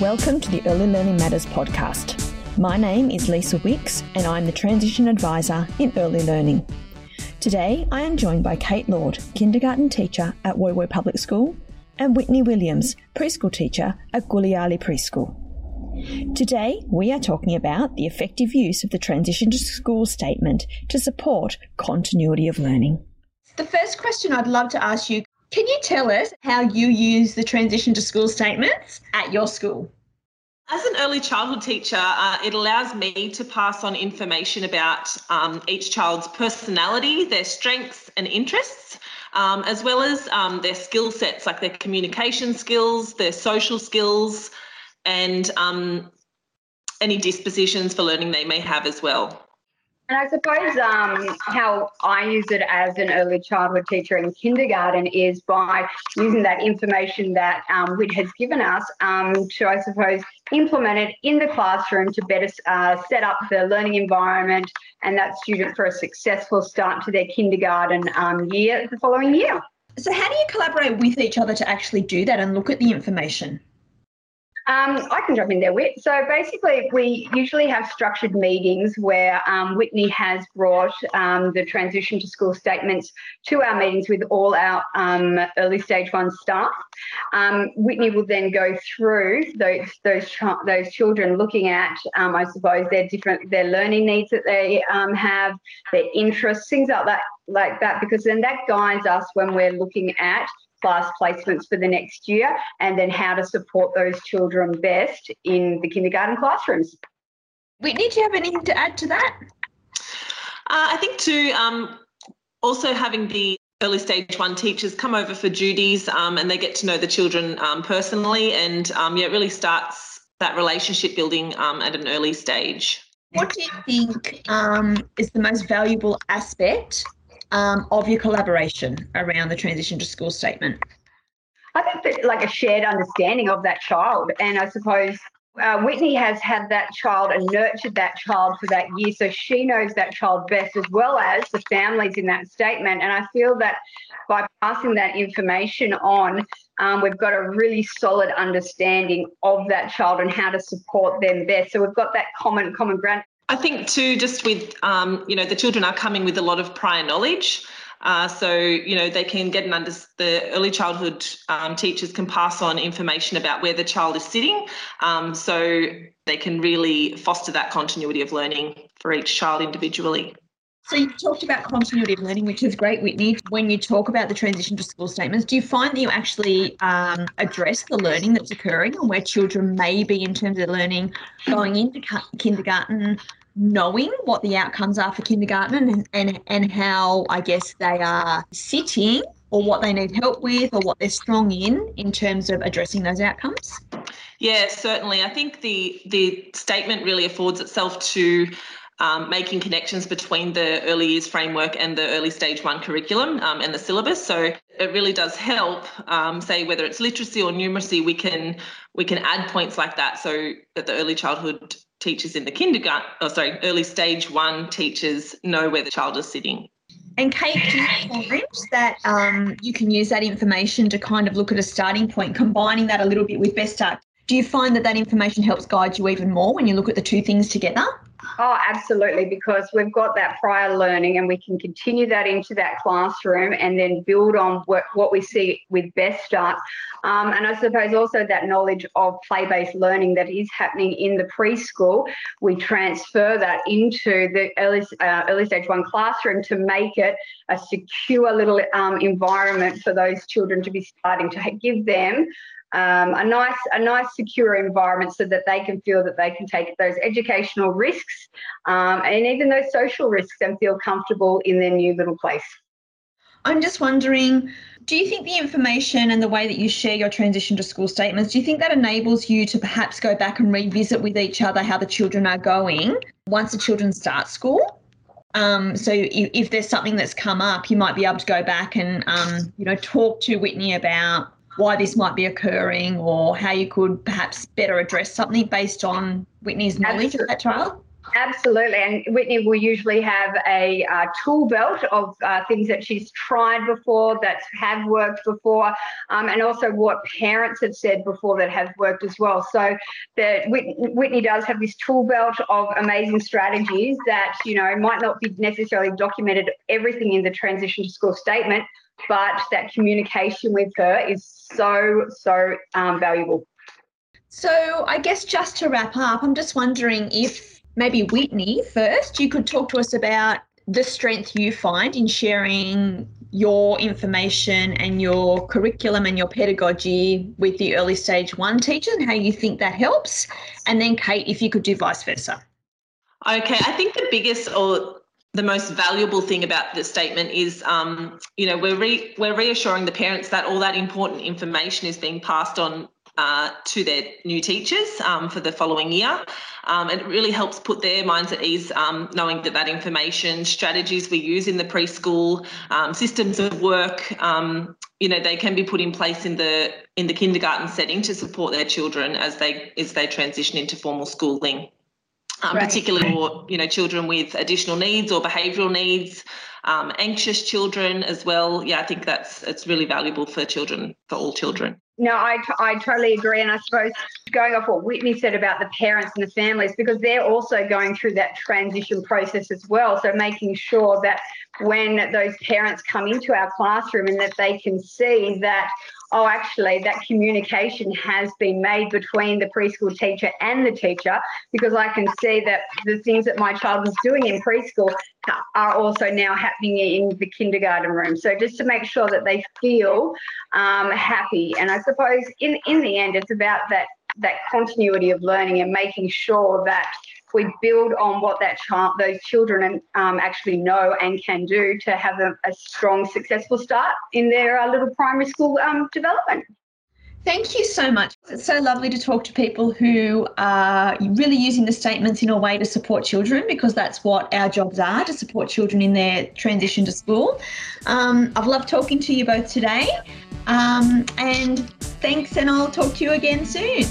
Welcome to the Early Learning Matters podcast. My name is Lisa Wicks and I'm the Transition Advisor in Early Learning. Today I am joined by Kate Lord, kindergarten teacher at Woy Public School, and Whitney Williams, preschool teacher at Gulyali Preschool. Today we are talking about the effective use of the Transition to School statement to support continuity of learning. The first question I'd love to ask you can you tell us how you use the transition to school statements at your school? As an early childhood teacher, uh, it allows me to pass on information about um, each child's personality, their strengths and interests, um, as well as um, their skill sets, like their communication skills, their social skills, and um, any dispositions for learning they may have as well. And I suppose um, how I use it as an early childhood teacher in kindergarten is by using that information that um, Whit has given us um, to, I suppose, implement it in the classroom to better uh, set up the learning environment and that student for a successful start to their kindergarten um, year the following year. So, how do you collaborate with each other to actually do that and look at the information? Um, I can jump in there, Whit. So basically, we usually have structured meetings where um, Whitney has brought um, the transition to school statements to our meetings with all our um, early stage one staff. Um, Whitney will then go through those those those children, looking at, um, I suppose, their different their learning needs that they have, their interests, things like that, like that, because then that guides us when we're looking at class placements for the next year and then how to support those children best in the kindergarten classrooms. Whitney, do you have anything to add to that? Uh, I think too, um, also having the early stage one teachers come over for duties um, and they get to know the children um, personally and um, yeah, it really starts that relationship building um, at an early stage. What do you think um, is the most valuable aspect um, of your collaboration around the transition to school statement? I think that like a shared understanding of that child, and I suppose uh, Whitney has had that child and nurtured that child for that year, so she knows that child best as well as the families in that statement. And I feel that by passing that information on, um, we've got a really solid understanding of that child and how to support them best. So we've got that common common ground. I think too, just with um, you know, the children are coming with a lot of prior knowledge. Uh, so you know they can get an under the early childhood um, teachers can pass on information about where the child is sitting, um, so they can really foster that continuity of learning for each child individually. So you talked about continuity of learning, which is great, Whitney. When you talk about the transition to school statements, do you find that you actually um, address the learning that's occurring and where children may be in terms of learning going into kindergarten, knowing what the outcomes are for kindergarten and, and, and how I guess they are sitting or what they need help with or what they're strong in in terms of addressing those outcomes? Yeah, certainly. I think the the statement really affords itself to um, making connections between the early years framework and the early stage one curriculum um, and the syllabus. So it really does help. Um, say whether it's literacy or numeracy, we can we can add points like that so that the early childhood teachers in the kindergarten, oh sorry, early stage one teachers know where the child is sitting. And Kate, do you find that um, you can use that information to kind of look at a starting point, combining that a little bit with Best Start? Do you find that that information helps guide you even more when you look at the two things together? Oh, absolutely, because we've got that prior learning and we can continue that into that classroom and then build on what, what we see with Best Start. Um, and I suppose also that knowledge of play based learning that is happening in the preschool, we transfer that into the early, uh, early stage one classroom to make it a secure little um, environment for those children to be starting to give them um, a nice a nice secure environment so that they can feel that they can take those educational risks um, and even those social risks and feel comfortable in their new little place. I'm just wondering, do you think the information and the way that you share your transition to school statements, do you think that enables you to perhaps go back and revisit with each other how the children are going once the children start school? Um, so if, there's something that's come up, you might be able to go back and um, you know talk to Whitney about why this might be occurring or how you could perhaps better address something based on Whitney's knowledge Absolutely. of that child? Absolutely. And Whitney will usually have a uh, tool belt of uh, things that she's tried before, that have worked before, um, and also what parents have said before that have worked as well. So that Whitney does have this tool belt of amazing strategies that, you know, might not be necessarily documented everything in the transition to school statement, but that communication with her is so, so um, valuable. So I guess just to wrap up, I'm just wondering if maybe Whitney first, you could talk to us about the strength you find in sharing your information and your curriculum and your pedagogy with the early stage one teachers and how you think that helps. And then, Kate, if you could do vice versa. Okay, I think the biggest or the most valuable thing about this statement is, um, you know, we're re- we're reassuring the parents that all that important information is being passed on uh, to their new teachers um, for the following year. Um, it really helps put their minds at ease um, knowing that that information, strategies we use in the preschool, um, systems of work, um, you know, they can be put in place in the in the kindergarten setting to support their children as they as they transition into formal schooling. Um, right. particularly for you know children with additional needs or behavioural needs, um, anxious children as well. Yeah, I think that's it's really valuable for children, for all children. No, I, I totally agree. And I suppose going off what Whitney said about the parents and the families, because they're also going through that transition process as well. So making sure that when those parents come into our classroom and that they can see that oh, actually, that communication has been made between the preschool teacher and the teacher because I can see that the things that my child was doing in preschool are also now happening in the kindergarten room. So just to make sure that they feel um, happy. And I suppose in, in the end, it's about that that continuity of learning and making sure that we build on what that child, those children um, actually know and can do to have a, a strong, successful start in their uh, little primary school um, development. Thank you so much. It's so lovely to talk to people who are really using the statements in a way to support children because that's what our jobs are to support children in their transition to school. Um, I've loved talking to you both today. Um, and thanks, and I'll talk to you again soon.